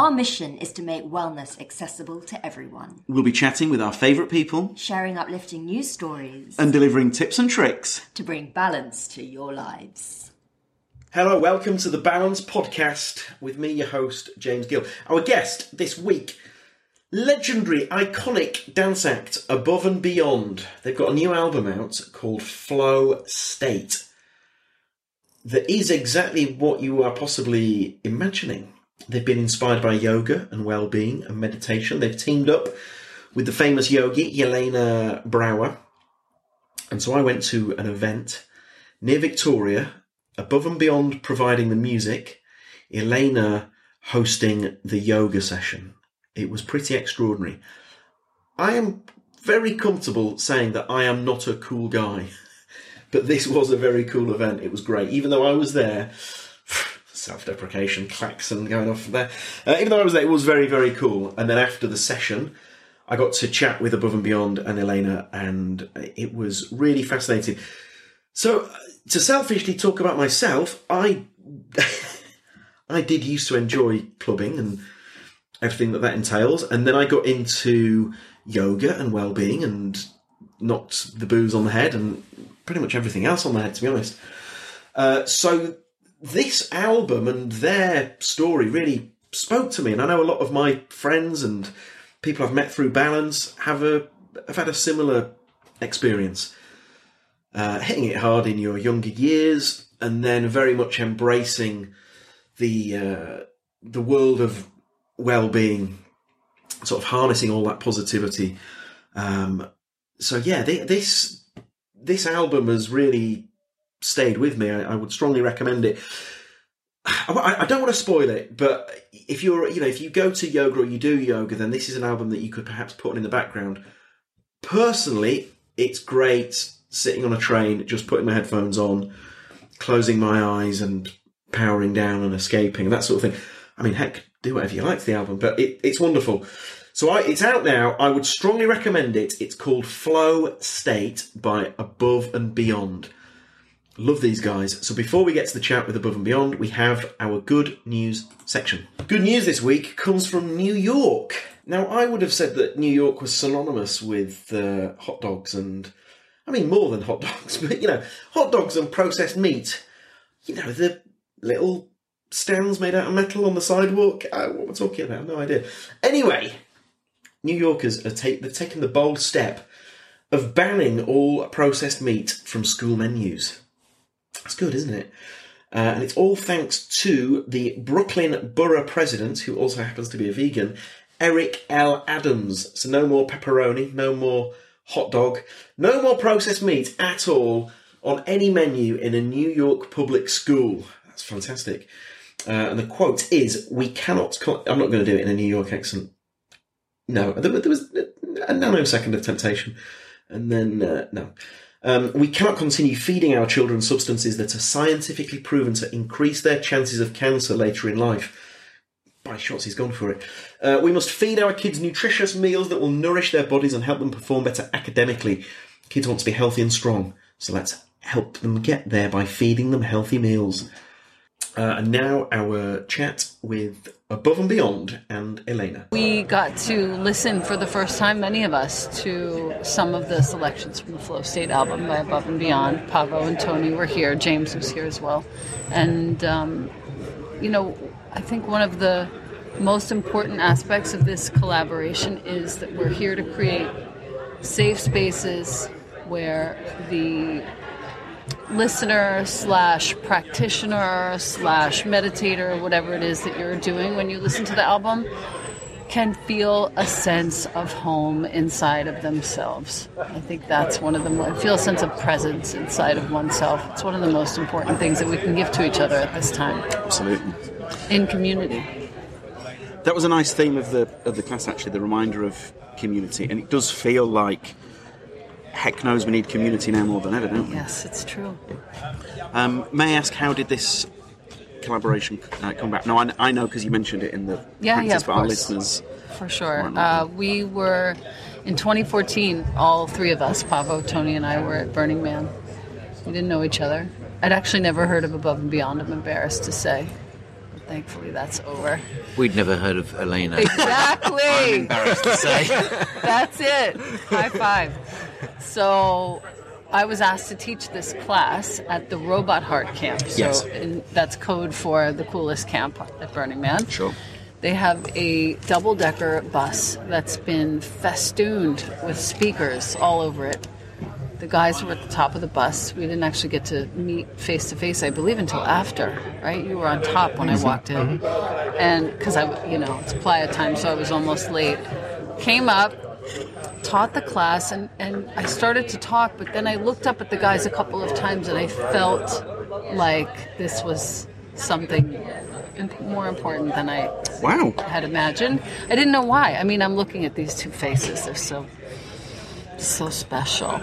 Our mission is to make wellness accessible to everyone, We'll be chatting with our favourite people sharing uplifting news stories and delivering tips and tricks. to bring balance to your lives. Hello, welcome to the Balance Podcast with me, your host, James Gill. Our guest this week, legendary, iconic dance act Above and Beyond. They've got a new album out called Flow State that is exactly what you are possibly imagining. They've been inspired by yoga and well-being and meditation. They've teamed up with the famous yogi Elena Brower. And so I went to an event near Victoria, above and beyond providing the music, Elena hosting the yoga session. It was pretty extraordinary. I am very comfortable saying that I am not a cool guy, but this was a very cool event. It was great. Even though I was there, self deprecation, klaxon going off there. Uh, even though I was there, it was very, very cool. And then after the session, I got to chat with Above and Beyond and Elena, and it was really fascinating. So, uh, to selfishly talk about myself, I I did used to enjoy clubbing and everything that that entails, and then I got into yoga and well-being and knocked the booze on the head and pretty much everything else on the head, to be honest. Uh, so this album and their story really spoke to me, and I know a lot of my friends and people I've met through Balance have a have had a similar experience uh, hitting it hard in your younger years, and then very much embracing the uh, the world of well being, sort of harnessing all that positivity. Um, so yeah, thi- this this album has really stayed with me. I, I would strongly recommend it. I, I don't want to spoil it, but if you're, you know, if you go to yoga or you do yoga, then this is an album that you could perhaps put on in the background. Personally, it's great sitting on a train, just putting my headphones on, closing my eyes and powering down and escaping that sort of thing. I mean, heck, do whatever you like to the album, but it, it's wonderful. So I, it's out now. I would strongly recommend it. It's called Flow State by Above and Beyond. Love these guys. So before we get to the chat with Above and Beyond, we have our good news section. Good news this week comes from New York. Now, I would have said that New York was synonymous with uh, hot dogs and, I mean, more than hot dogs, but you know, hot dogs and processed meat. You know, the little stands made out of metal on the sidewalk. Uh, what am I talking about? No idea. Anyway, New Yorkers are take, they've taken the bold step of banning all processed meat from school menus. That's good, isn't it? Uh, and it's all thanks to the Brooklyn Borough President, who also happens to be a vegan, Eric L. Adams. So no more pepperoni, no more hot dog, no more processed meat at all on any menu in a New York public school. That's fantastic. Uh, and the quote is, "We cannot." I'm not going to do it in a New York accent. No, there, there was a nanosecond of temptation, and then uh, no. Um, we cannot continue feeding our children substances that are scientifically proven to increase their chances of cancer later in life. By shots, he's gone for it. Uh, we must feed our kids nutritious meals that will nourish their bodies and help them perform better academically. Kids want to be healthy and strong, so let's help them get there by feeding them healthy meals. Uh, and now our chat with Above and Beyond and Elena. We got to listen for the first time, many of us, to some of the selections from the Flow State album by Above and Beyond. Paavo and Tony were here, James was here as well. And, um, you know, I think one of the most important aspects of this collaboration is that we're here to create safe spaces where the listener slash practitioner slash meditator, whatever it is that you're doing when you listen to the album, can feel a sense of home inside of themselves. I think that's one of the feel a sense of presence inside of oneself. It's one of the most important things that we can give to each other at this time Absolutely. in community. That was a nice theme of the of the class, actually, the reminder of community, and it does feel like heck knows we need community now more than ever, don't we? Yes, it's true. Um, may I ask, how did this collaboration uh, come back? No, I, I know because you mentioned it in the Yeah, practice, yeah, of but our listeners. For sure. Uh, we were, in 2014, all three of us, Paavo, Tony, and I, were at Burning Man. We didn't know each other. I'd actually never heard of Above and Beyond, I'm embarrassed to say. But thankfully, that's over. We'd never heard of Elena. Exactly! Embarrassed to say. That's it. High five. So I was asked to teach this class at the Robot Heart Camp. So Yes. in, that's code for the coolest camp at Burning Man. Sure. They have a double decker bus that's been festooned with speakers all over it. The guys were at the top of the bus. We didn't actually get to meet face to face, I believe, until after, right? You were on top when I mm-hmm. walked in. Mm-hmm. And because I, you know, it's playa time, so I was almost late. Came up, taught the class, and, and I started to talk, but then I looked up at the guys a couple of times and I felt like this was something more important than I Wow. had imagined. I didn't know why. I mean, I'm looking at these two faces. They're so, so special.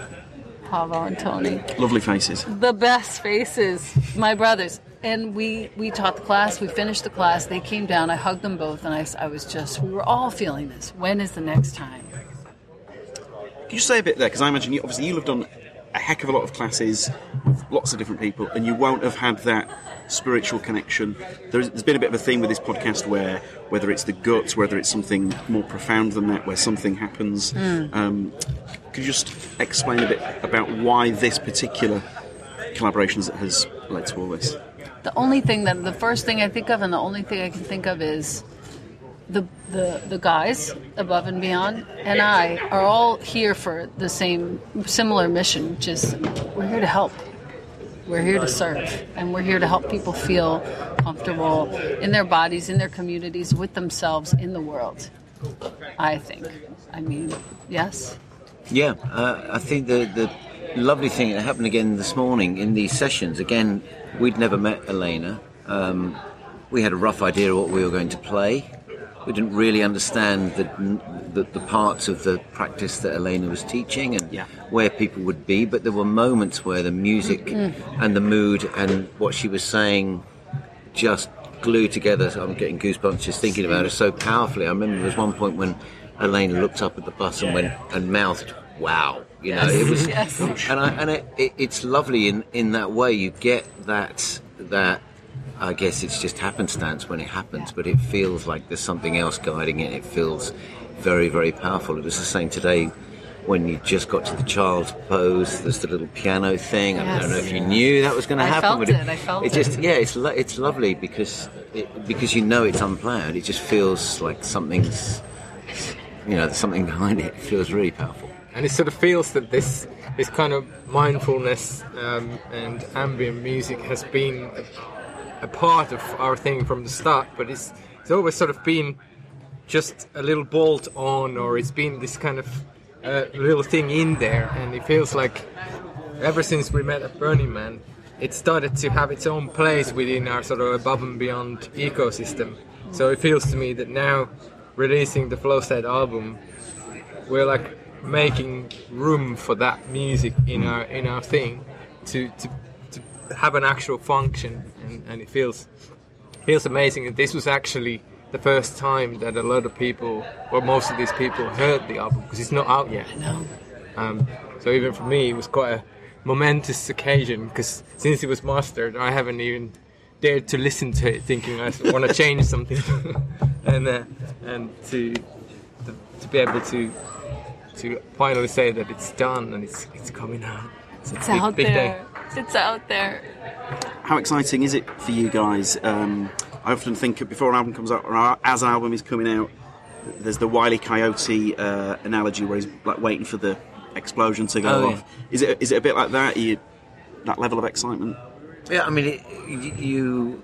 Paavo and Tony. Lovely faces. The best faces. My brothers. And we, we taught the class. We finished the class. They came down. I hugged them both. And I, I was just, we were all feeling this. When is the next time? Can you say a bit there? Because I imagine you, obviously you'll have done a heck of a lot of classes with lots of different people, and you won't have had that spiritual connection. There's, there's been a bit of a theme with this podcast where whether it's the guts, whether it's something more profound than that, where something happens. Um, could you just explain a bit about why this particular collaboration has led to all this? The only thing that, the first thing I think of and the only thing I can think of is the, the, the guys above and beyond and I are all here for the same similar mission, which is we're here to help. We're here to serve, and we're here to help people feel comfortable in their bodies, in their communities, with themselves, in the world. I think. I mean, yes. Yeah, uh, I think the the lovely thing that happened again this morning in these sessions. Again, we'd never met Elena. Um, we had a rough idea of what we were going to play. We didn't really understand the, the the parts of the practice that Elena was teaching and Yeah. where people would be. But there were moments where the music mm-hmm. and the mood and what she was saying just glued together. So I'm getting goosebumps just thinking about it so powerfully. I remember there was one point when Elena looked up at the bus and went and mouthed, "Wow!" You know, it was, Yes. and I, and it, it, it's lovely in in that way. You get that that. I guess it's just happenstance when it happens, but it feels like there's something else guiding it. It feels very, very powerful. It was the same today when you just got to the child's pose. There's the little piano thing. I don't know if you knew that was going to happen. I happen. felt but it, I felt it. just yeah, it's lo- it's lovely because it, because you know it's unplanned. It just feels like something's you know there's something behind it. It feels really powerful. and it sort of feels that this this kind of mindfulness um, and ambient music has been a, part of our thing from the start, but it's it's always sort of been just a little bolt on, or it's been this kind of uh, little thing in there, and it feels like ever since we met at Burning Man, it started to have its own place within our sort of above and beyond ecosystem. So it feels to me that now releasing the Flow State album, we're like making room for that music in our in our thing to, to have an actual function, and, and it feels feels amazing that this was actually the first time that a lot of people, or most of these people, heard the album because it's not out yet. No. Um, so even for me, it was quite a momentous occasion because since it was mastered, I haven't even dared to listen to it, thinking I want to change something, and uh, and to, to to be able to to finally say that it's done and it's it's coming out. It's, a It's big, big there. day. It's out there. How exciting is it for you guys? Um, I often think before an album comes out, or as an album is coming out, there's the Wiley Coyote uh, analogy where he's like waiting for the explosion to go Oh, off. Is it is it a bit like that? Are you that level of excitement? Yeah, I mean, it, you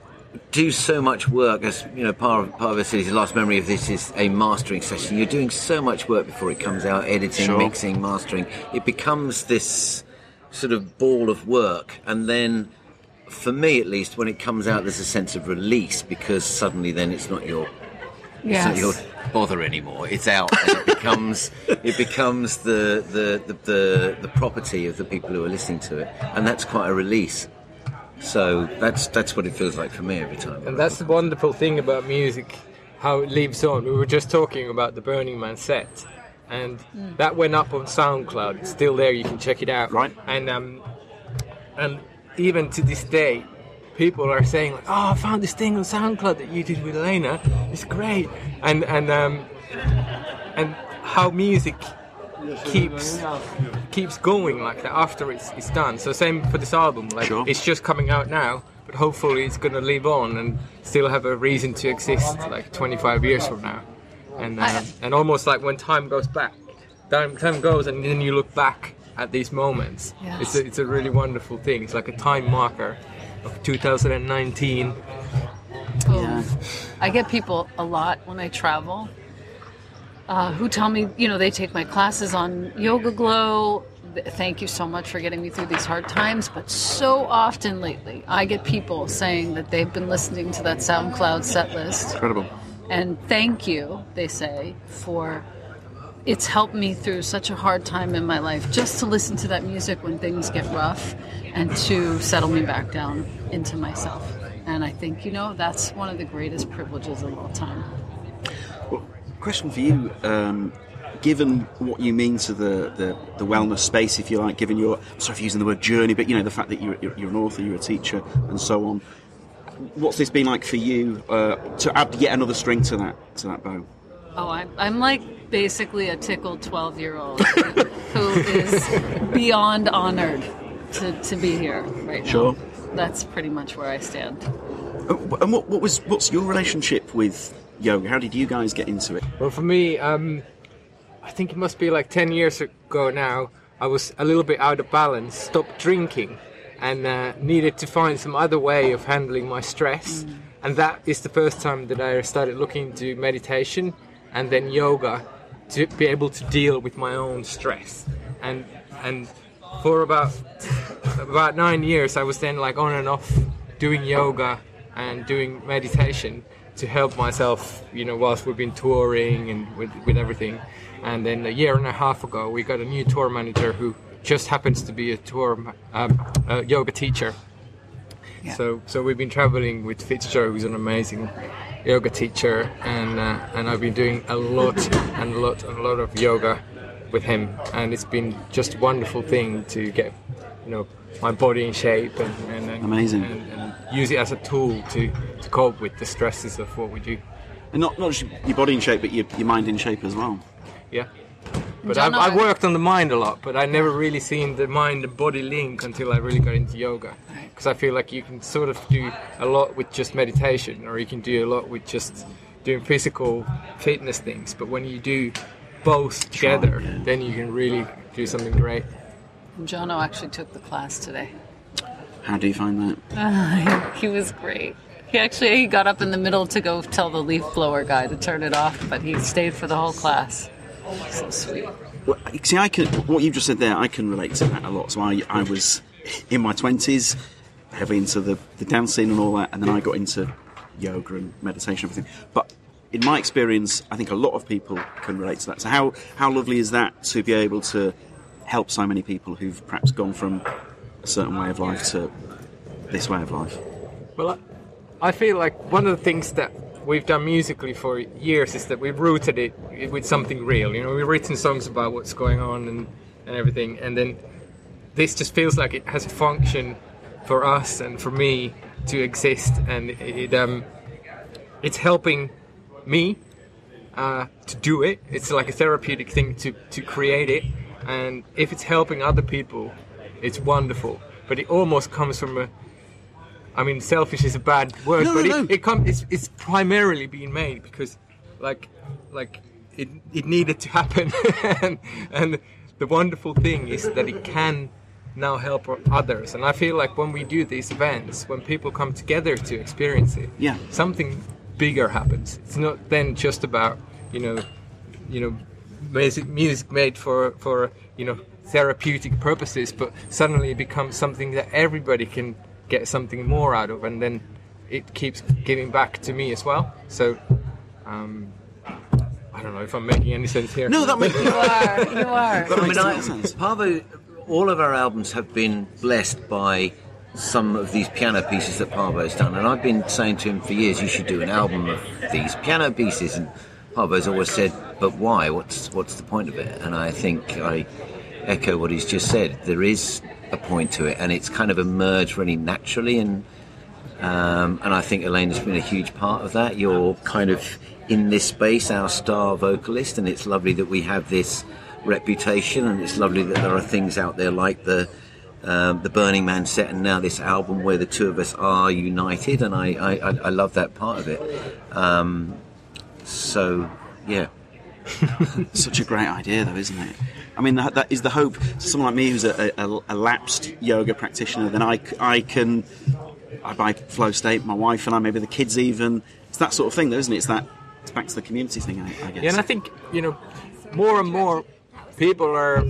do so much work. As you know, part of, part of the city's last memory of this is a mastering session. You're doing so much work before it comes out, editing, Sure. mixing, mastering. It becomes this sort of ball of work, and then. For me, at least, when it comes out, there's a sense of release because suddenly then it's not your it's not your bother anymore. It's out, and it becomes it becomes the, the, the, the, the property of the people who are listening to it, and that's quite a release. So that's that's what it feels like for me every time. And that's the wonderful thing about music, how it lives on. We were just talking about the Burning Man set, and that went up on SoundCloud. It's still there. You can check it out. Right. And um, and even to this day, people are saying like, "Oh, I found this thing on SoundCloud that you did with Elena. It's great." And and um, and how music keeps keeps going like that after it's, it's done. So same for this album. Like Sure. it's just coming out now, but hopefully it's gonna live on and still have a reason to exist like 25 years from now. And uh, and almost like when time goes back, time time goes, and then you look back at these moments. Yes. It's a, it's a really wonderful thing. It's like a time marker of 2019. Oh, I get people a lot when I travel uh, who tell me, you know, they take my classes on YogaGlo. Thank you so much for getting me through these hard times. But so often lately, I get people saying that they've been listening to that SoundCloud set list. Incredible. And thank you, they say, for it's helped me through such a hard time in my life just to listen to that music when things get rough and to settle me back down into myself. And I think, you know, that's one of the greatest privileges of all time. Well, question for you. Um, given what you mean to the, the, the wellness space, if you like, given your, sorry for using the word journey, but you know, the fact that you're, you're, you're an author, you're a teacher, and so on, what's this been like for you uh, to add yet another string to that, to that bow? Oh, I'm, I'm like basically a tickled 12 year old who is beyond honored to, to be here right now. Sure. That's pretty much where I stand. Uh, And what, what was what's your relationship with yoga? How did you guys get into it? Well, for me, um, I think it must be like 10 years ago now. I was a little bit out of balance, stopped drinking, and uh, needed to find some other way of handling my stress. And that is the first time that I started looking into meditation and then yoga to be able to deal with my own stress. And and for about about nine years, I was then like on and off doing yoga and doing meditation to help myself, you know, whilst we've been touring and with, with everything. And then a year and a half ago, we got a new tour manager who just happens to be a tour um, a yoga teacher. So, so we've been traveling with Fitzgerald, who's an amazing yoga teacher, and uh, and I've been doing a lot and a lot and a lot of yoga with him, and it's been just a wonderful thing to get, you know, my body in shape and, and, and Amazing. and, and use it as a tool to, to cope with the stresses of what we do. And not not just your body in shape, but your, your mind in shape as well. Yeah. But I've, I've worked on the mind a lot, but I never really seen the mind and body link until I really got into yoga. Because I feel like you can sort of do a lot with just meditation, or you can do a lot with just doing physical fitness things. But when you do both together, then you can really do something great. Jono actually took the class today. How do you find that? He was great. He actually he got up in the middle to go tell the leaf blower guy to turn it off, but he stayed for the whole class. Well, see, I can. What you've just said there, I can relate to that a lot. So I, I was in my twenties, heavily into the, the dancing and all that, and then I got into yoga and meditation, and everything. But in my experience, I think a lot of people can relate to that. So how how lovely is that to be able to help so many people who've perhaps gone from a certain way of life to this way of life? Well, I feel like one of the things that we've done musically for years is that we've rooted it with something real. You know, we've written songs about what's going on and, and everything, and then this just feels like it has a function for us and for me to exist, and it, um, it's helping me uh, to do it. It's like a therapeutic thing to, to create it, and if it's helping other people, it's wonderful. But it almost comes from a I mean, selfish is a bad word, No, but no, it, no. it come, it's, it's primarily being made because, like, like it, it needed to happen, and, and the wonderful thing is that it can now help others. And I feel like when we do these events, when people come together to experience it, Yeah. something bigger happens. It's not then just about you know, you know, music, music made for for you know therapeutic purposes, but suddenly it becomes something that everybody can get something more out of, and then it keeps giving back to me as well. So. Um, I don't know if I'm making any sense here. No, that makes You are. You are. that I makes mean, I, total sense. Paavo, all of our albums have been blessed by some of these piano pieces that Paavo's done, and I've been saying to him for years, you should do an album of these piano pieces. And Paavo's always said, "But why? What's what's the point of it?" And I think I echo what he's just said. There is a point to it, and it's kind of emerged really naturally and. Um, and I think Elena's been a huge part of that. You're kind of in this space, our star vocalist, and it's lovely that we have this reputation, and it's lovely that there are things out there like the um, the Burning Man set, and now this album where the two of us are united, and I I, I love that part of it. Um, so yeah, Such a great idea, though, isn't it? I mean, that, that is the hope. Someone like me who's a, a, a lapsed yoga practitioner, then I, I can, I buy flow state, my wife and I, maybe the kids even. It's that sort of thing, though, isn't it? It's that, it's back to the community thing, I, I guess. Yeah, and I think you know, more and more people are,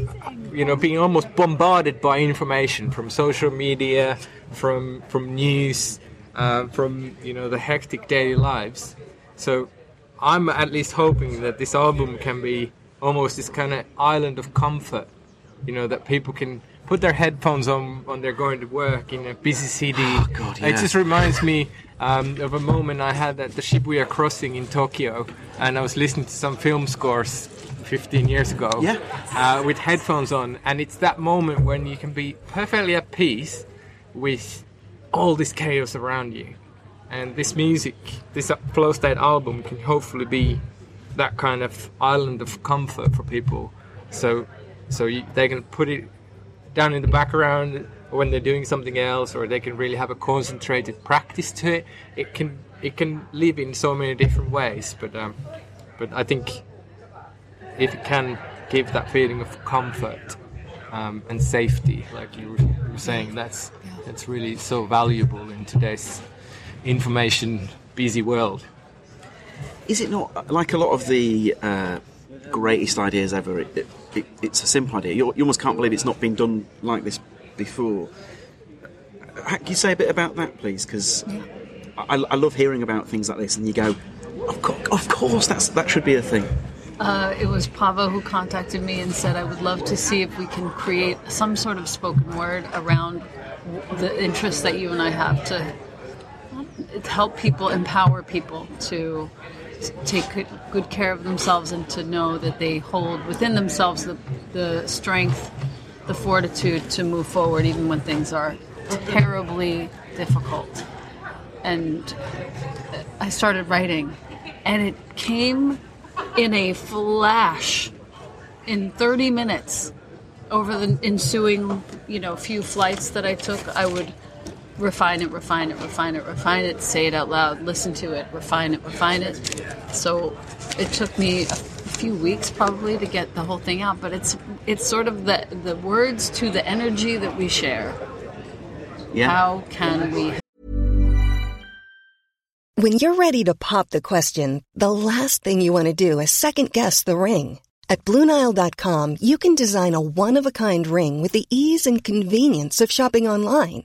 you know, being almost bombarded by information from social media, from from news, uh, from you know the hectic daily lives. So, I'm at least hoping that this album can be almost this kind of island of comfort. You know, that people can put their headphones on when they're going to work in a busy city. Oh, God, It just reminds me um, of a moment I had at the Shibuya crossing in Tokyo, and I was listening to some film scores 15 years ago Yeah. uh, with headphones on, and it's that moment when you can be perfectly at peace with all this chaos around you. And this music, this Flow State album, can hopefully be that kind of island of comfort for people. So, so you, they can put it down in the background when they're doing something else, or they can really have a concentrated practice to it. It can it can live in so many different ways, but um, but I think if it can give that feeling of comfort um, and safety, like you were, saying, that's that's really so valuable in today's information busy world. Is it not like a lot of the uh, greatest ideas ever? It, it, it, it's a simple idea. You, you almost can't believe it's not been done like this before. Uh, Can you say a bit about that, please? Because I, I love hearing about things like this, and you go, "Of, co- of course, that's that should be a thing." Uh, it was Paavo who contacted me and said, I would love to see if we can create some sort of spoken word around the interest that you and I have to to help people, empower people to take good, good care of themselves and to know that they hold within themselves the, the strength, the fortitude to move forward even when things are terribly difficult. And I started writing, and it came in a flash in 30 minutes over the ensuing you know few flights that i took i would refine it refine it refine it refine it say it out loud listen to it refine it refine it so it took me a few weeks probably to get the whole thing out but it's it's sort of the the words to the energy that we share Yeah. how can we When you're ready to pop the question, the last thing you want to do is second guess the ring. At Bluenile.com, you can design a one of a kind ring with the ease and convenience of shopping online.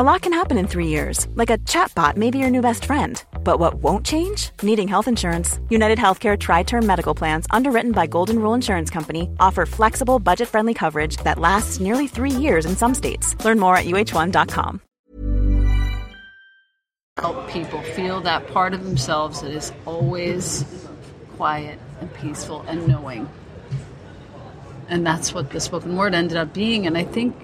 A lot can happen in three years, like a chatbot may be your new best friend. But what won't change? Needing health insurance. United Healthcare TriTerm Medical Plans, underwritten by Golden Rule Insurance Company, offer flexible, budget friendly coverage that lasts nearly three years in some states. Learn more at uh1.com. help people feel that part of themselves that is always quiet and peaceful and knowing. And that's what the spoken word ended up being. And I think,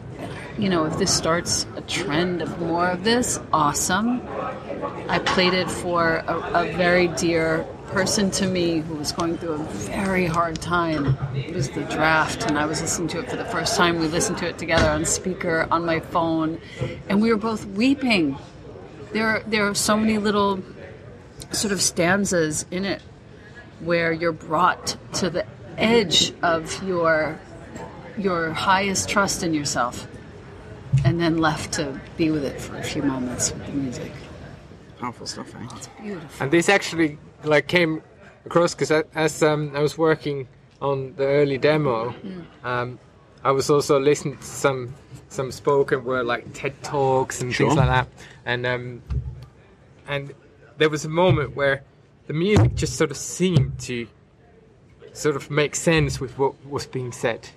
you know, if this starts a trend of more of this, awesome. I played it for a, a very dear person to me who was going through a very hard time. It was the draft, and I was listening to it for the first time. We listened to it together on speaker on my phone, and we were both weeping there there are so many little sort of stanzas in it where you're brought to the edge of your your highest trust in yourself and then left to be with it for a few moments with the music Powerful stuff, eh? It's beautiful And this actually like came across because as um, I was working on the early demo, um, I was also listening to some some spoken word like TED talks and Sure. things like that, and um, and there was a moment where the music just sort of seemed to sort of make sense with what was being said.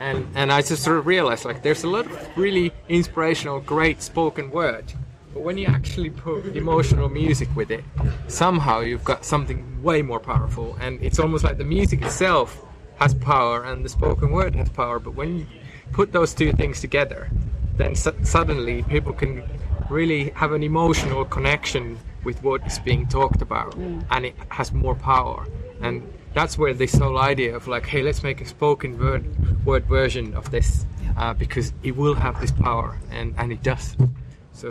And, and I just sort of realized like there's a lot of really inspirational, great spoken word, but when you actually put emotional music with it, somehow you've got something way more powerful. And it's almost like the music itself has power and the spoken word has power. But when you put those two things together, then su- suddenly people can really have an emotional connection with what is being talked about, mm. and it has more power. And that's where this whole idea of like, hey, let's make a spoken word word version of this uh, because it will have this power, and and it does. So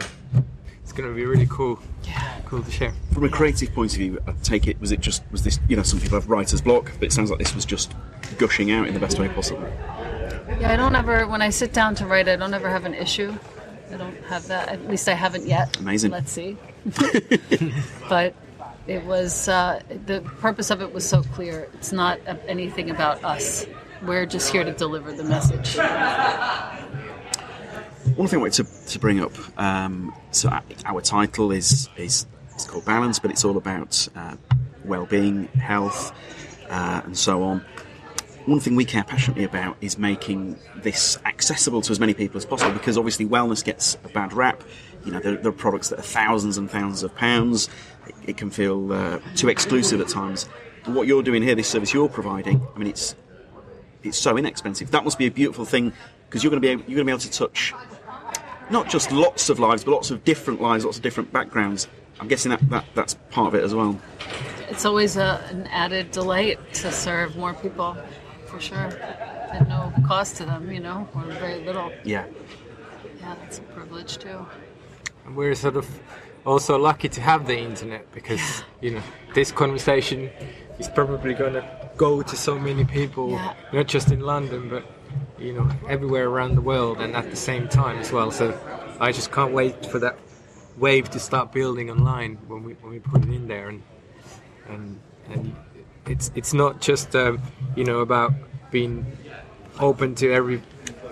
it's going to be really cool. Yeah, cool to share. From a creative point of view, I take it was it just was this you know some people have writer's block, but it sounds like this was just gushing out in the best way possible. yeah i don't ever when i sit down to write i don't ever have an issue i don't have that at least i haven't yet Amazing. let's see but it was uh, the purpose of it was so clear it's not anything about us we're just here to deliver the message One thing I wanted to, to bring up. Um, so our- title is is it's called Balance, but it's all about uh, well-being, health, uh, and so on. One thing we care passionately about is making this accessible to as many people as possible, because obviously wellness gets a bad rap. You know, there, there are products that are thousands and thousands of pounds. It, it can feel uh, too exclusive at times. But what you're doing here, this service you're providing, I mean, it's it's so inexpensive. That must be a beautiful thing because you're going to be able, you're going to be able to touch not just lots of lives, but lots of different lives, lots of different backgrounds. I'm guessing that, that that's part of it as well. it's always a, an added delight to serve more people for sure at no cost to them you know or very little Yeah. yeah that's a privilege too we're sort of also lucky to have the internet because you know this conversation is probably going to go to so many people, Yeah. not just in London, but you know everywhere around the world, and at the same time as well. So I just can't wait for that wave to start building online when we when we put it in there, and and and it's it's not just um, you know about being open to every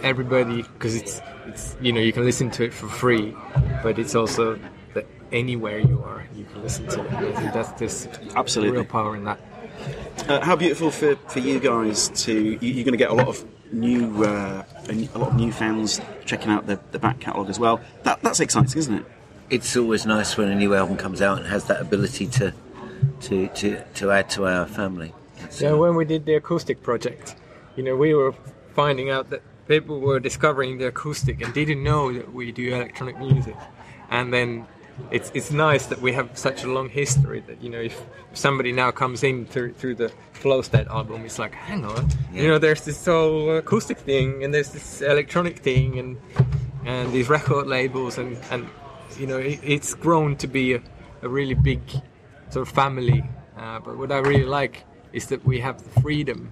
everybody because it's it's you know you can listen to it for free, but it's also that anywhere you are you can listen to it. I think that's there's Absolutely. real power in that. Uh, how beautiful for, for you guys to you, you're going to get a lot of new uh, a n- a lot of new fans checking out the, the back catalogue as well. That that's exciting, isn't it? It's always nice when a new album comes out and has that ability to to to, to add to our family. So. Yeah, when we did the acoustic project, you know, we were finding out that people were discovering the acoustic and didn't know that we do electronic music. And then it's it's nice that we have such a long history that you know if somebody now comes in through through the Flow State album, it's like, hang on, you know, there's this whole acoustic thing and there's this electronic thing and and these record labels and and you know it, it's grown to be a, a really big sort of family. Uh, but what I really like is that we have the freedom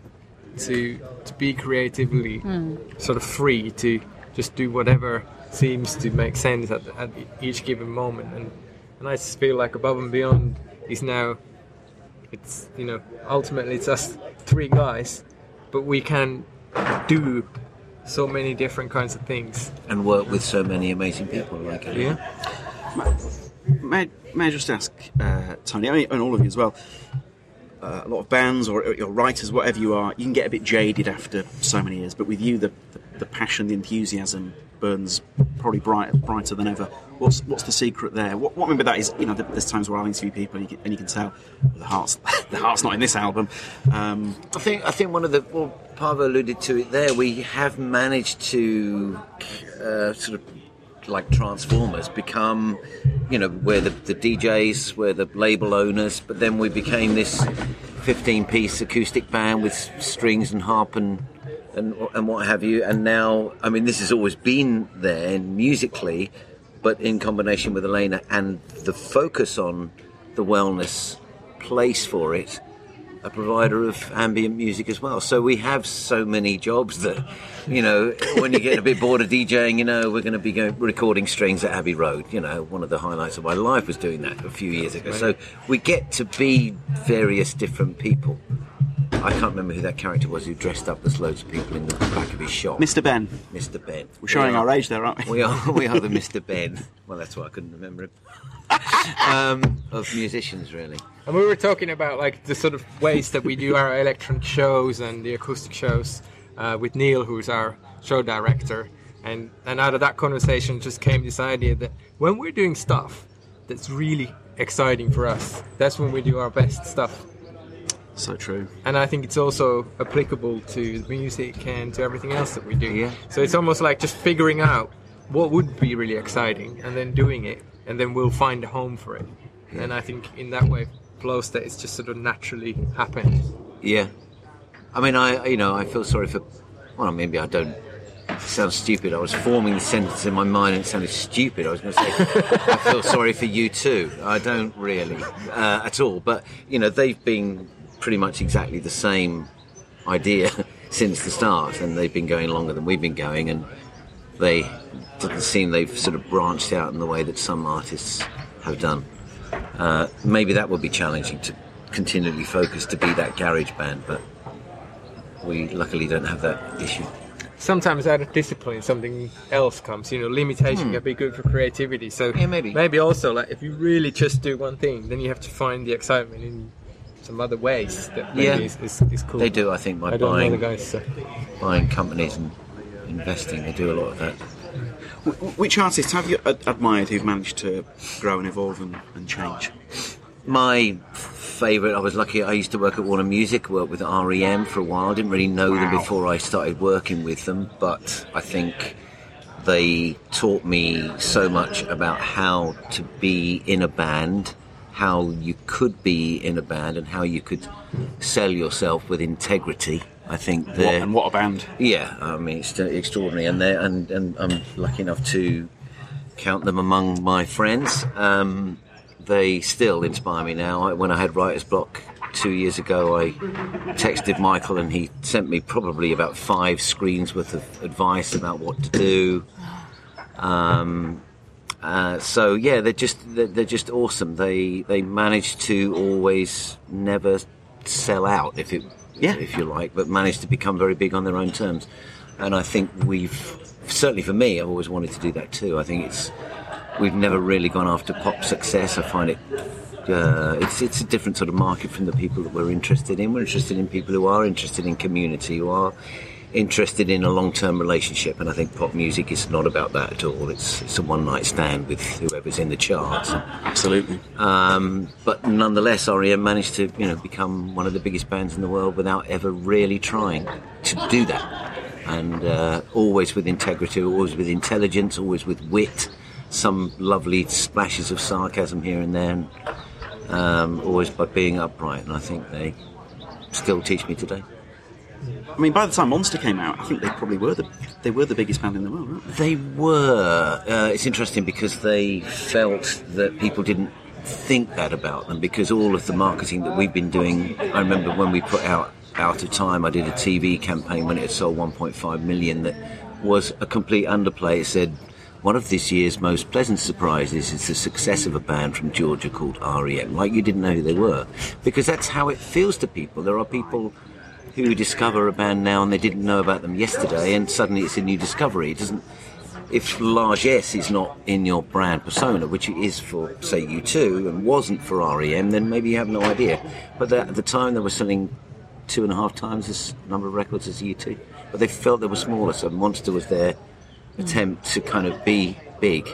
to to be creatively sort of free to just do whatever seems to make sense at, at each given moment. And and I just feel like above and beyond is now it's you know ultimately it's us three guys but we can do so many different kinds of things. And work with so many amazing people like it. yeah. May, may I just ask, uh, Tony, I mean, and all of you as well, uh, a lot of bands or, or writers, whatever you are, you can get a bit jaded after so many years, but with you, the, the, the passion, the enthusiasm burns probably brighter, brighter than ever. What's what's the secret there? What, what I mean by that is, you know, there's times where I'll interview people and you can, and you can tell well, the heart's the heart's not in this album. Um, I think I think one of the well, Paavo alluded to it there. We have managed to uh, sort of like Transformers become, you know, where the, the DJs, where the label owners, but then we became this 15-piece acoustic band with strings and harp and and, and what have you. And now, I mean, this has always been there musically, but in combination with Elena and the focus on the wellness place for it, a provider of ambient music as well. So we have so many jobs that, you know, when you get a bit bored of DJing, you know, we're going to be going, recording strings at Abbey Road. You know, one of the highlights of my life was doing that a few years ago. So we get to be various different people. I can't remember who that character was who dressed up as loads of people in the back of his shop. Mr. Benn. Mr. Benn. We're showing We our age there, aren't we? We are, we are the Mr. Benn. Well, that's why I couldn't remember him. um, of musicians, really. And we were talking about like the sort of ways that we do our electronic shows and the acoustic shows uh, with Neil, who's our show director. And, and out of that conversation just came this idea that when we're doing stuff that's really exciting for us, that's when we do our best stuff. So true. And I think it's also applicable to music and to everything else that we do. Yeah. So it's almost like just figuring out what would be really exciting and then doing it, and then we'll find a home for it. And I think in that way, flow it's just sort of naturally happen. Yeah. I mean, I you know I feel sorry for. Well, maybe I don't. It sounds stupid. I was forming the sentence in my mind and it sounded stupid. I was going to say, I feel sorry for you too. I don't really uh, at all. But you know, they've been pretty much exactly the same idea since the start, and they've been going longer than we've been going, and they doesn't seem they've sort of branched out in the way that some artists have done. Uh, maybe that would be challenging to continually focus to be that garage band, but we luckily don't have that issue. Sometimes out of discipline, something else comes. You know, limitation can be good for creativity. So Hmm. Yeah, maybe. maybe also like if you really just do one thing, then you have to find the excitement in some other ways that maybe Yeah. is, is, is cool. They do, I think, by I buying the guys. So. buying companies and investing. They do a lot of that. Which artists have you admired who've managed to grow and evolve and, and change? My favourite, I was lucky, I used to work at Warner Music, worked with REM for a while. I didn't really know them before I started working with them, but I think they taught me so much about how to be in a band, how you could be in a band, and how you could sell yourself with integrity. I think What, and what a band! Yeah, I mean it's extraordinary, and they and and I'm lucky enough to count them among my friends. Um, they still inspire me now. I, when I had writer's block two years ago, I texted Michael, and he sent me probably about five screens worth of advice about what to do. Um, uh, so yeah, they're just they're, they're just awesome. They they manage to always never sell out, if it Yeah. if you like, but manage to become very big on their own terms. And I think we've certainly for me, I've always wanted to do that too. I think it's we've never really gone after pop success. I find it. Uh, it's it's a different sort of market from the people that we're interested in. We're interested in people who are interested in community, who are interested in a long-term relationship, and I think pop music is not about that at all. It's it's a one-night stand with whoever's in the charts. Absolutely. Um, but nonetheless, REM managed to you know become one of the biggest bands in the world without ever really trying to do that, and uh, always with integrity, always with intelligence, always with wit, some lovely splashes of sarcasm here and there, and um, always by being upright. And I think they still teach me today. I mean, by the time Monster came out, I think they probably were the they were the biggest band in the world, weren't they? They were. Uh, it's interesting because they felt that people didn't think that about them because all of the marketing that we've been doing. I remember when we put out Out of Time, I did a TV campaign when it had sold 1.5 million that was a complete underplay. It said, one of this year's most pleasant surprises is the success of a band from Georgia called REM. Like you didn't know who they were. Because that's how it feels to people. There are people who discover a band now and they didn't know about them yesterday and suddenly it's a new discovery. It doesn't if largesse is not in your brand persona, which it is for, say, U2 and wasn't for REM, then maybe you have no idea. But at the time, they were selling two and a half times this number of records as U2. But they felt they were smaller, so Monster was their hmm. attempt to kind of be big.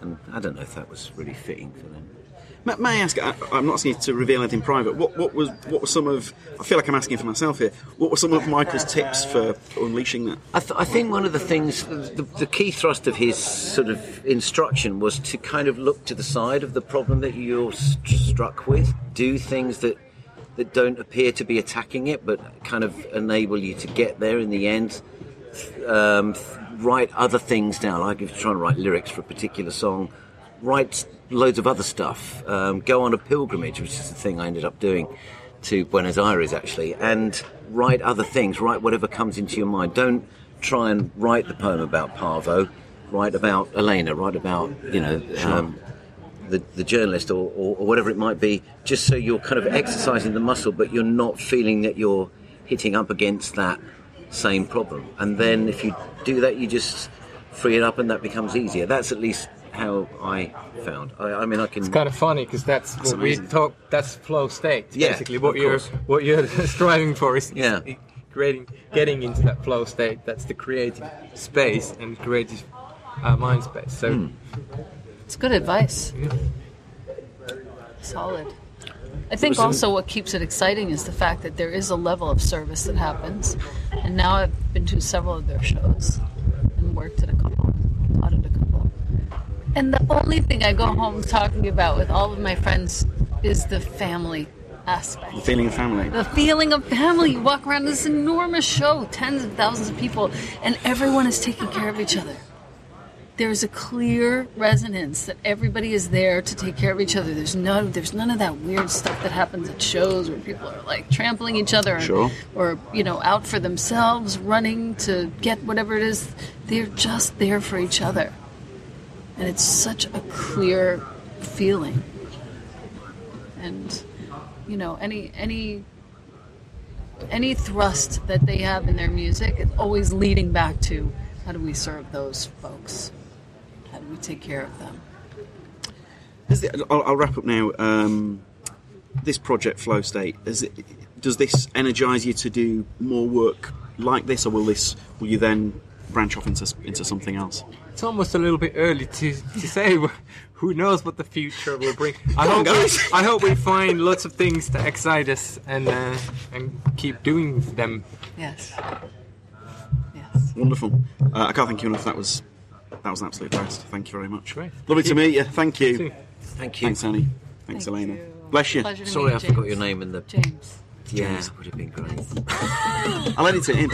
And I don't know if that was really fitting for them. May, I ask? I, I'm not asking you to reveal anything private. What, what was what were some of? I feel like I'm asking for myself here. What were some of Michael's tips for unleashing that? I, th- I think one of the things, the, the key thrust of his sort of instruction was to kind of look to the side of the problem that you're st- struck with, do things that that don't appear to be attacking it, but kind of enable you to get there in the end. Um, write other things down. Like if you're trying to write lyrics for a particular song, write loads of other stuff. Um, go on a pilgrimage, which is the thing I ended up doing to Buenos Aires actually, and write other things. Write whatever comes into your mind. Don't try and write the poem about Paavo. Write about Elena. Write about you know. Um, the, the journalist or, or, or whatever it might be, just so you're kind of exercising the muscle, but you're not feeling that you're hitting up against that same problem. And then if you do that, you just free it up, and that becomes easier. That's at least how I found. I, I mean, I can. It's kind of funny because that's, what we talk. That's flow state. Yeah, basically, what of you're course. what you're striving for is, is Yeah. creating, getting into that flow state. That's the creative space and creative uh, mind space. So Hmm. It's good advice. Solid. I think also what keeps it exciting is the fact that there is a level of service that happens. And now I've been to several of their shows and worked at a couple, taught at a couple. And the only thing I go home talking about with all of my friends is the family aspect. The feeling of family. The feeling of family. You walk around this enormous show, tens of thousands of people, and everyone is taking care of each other. There's a clear resonance that everybody is there to take care of each other. There's no, there's none of that weird stuff that happens at shows where people are like trampling each other, Sure. or you know, out for themselves, running to get whatever it is. They're just there for each other, and it's such a clear feeling. And you know, any any any thrust that they have in their music is always leading back to how do we serve those folks? How do we take care of them? It, I'll, I'll wrap up now. Um, this project, Flow State, it, does this energise you to do more work like this, or will this will you then branch off into into something else? it's almost a little bit early to, to say. Who knows what the future will bring? I Come on, hope we, guys. I hope we find lots of things to excite us and uh, and keep doing them. Yes. Yes. Wonderful. Uh, I can't thank you enough. That was that was an absolute blast. Thank you very much. Great. Lovely Thank to you. meet you. Thank you. Thank you. Thanks, Annie. Thanks, Thank Elena. you. Bless you. Sorry, I you, forgot your name in the. James. Yeah, would have been great. I'll edit it in.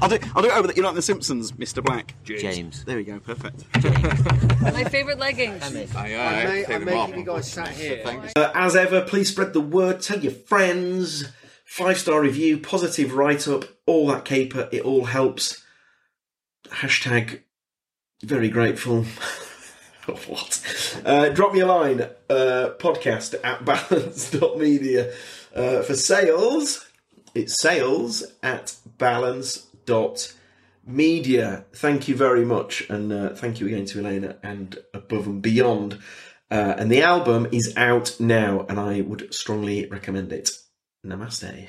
I'll do, I'll do it over the, you're like the Simpsons, Mr. Black. James. There we go. Perfect. My favorite leggings. I, I'm making you guys sat here. Uh, as ever, please spread the word, tell your friends, five star review, positive write up, all that caper, it all helps. Hashtag very grateful. what? Uh, drop me a line, uh, podcast at balance.media. Uh, for sales, it's sales at balance.media. Thank you very much, and uh, thank you again to Elena and Above and Beyond. Uh, and the album is out now, and I would strongly recommend it. Namaste.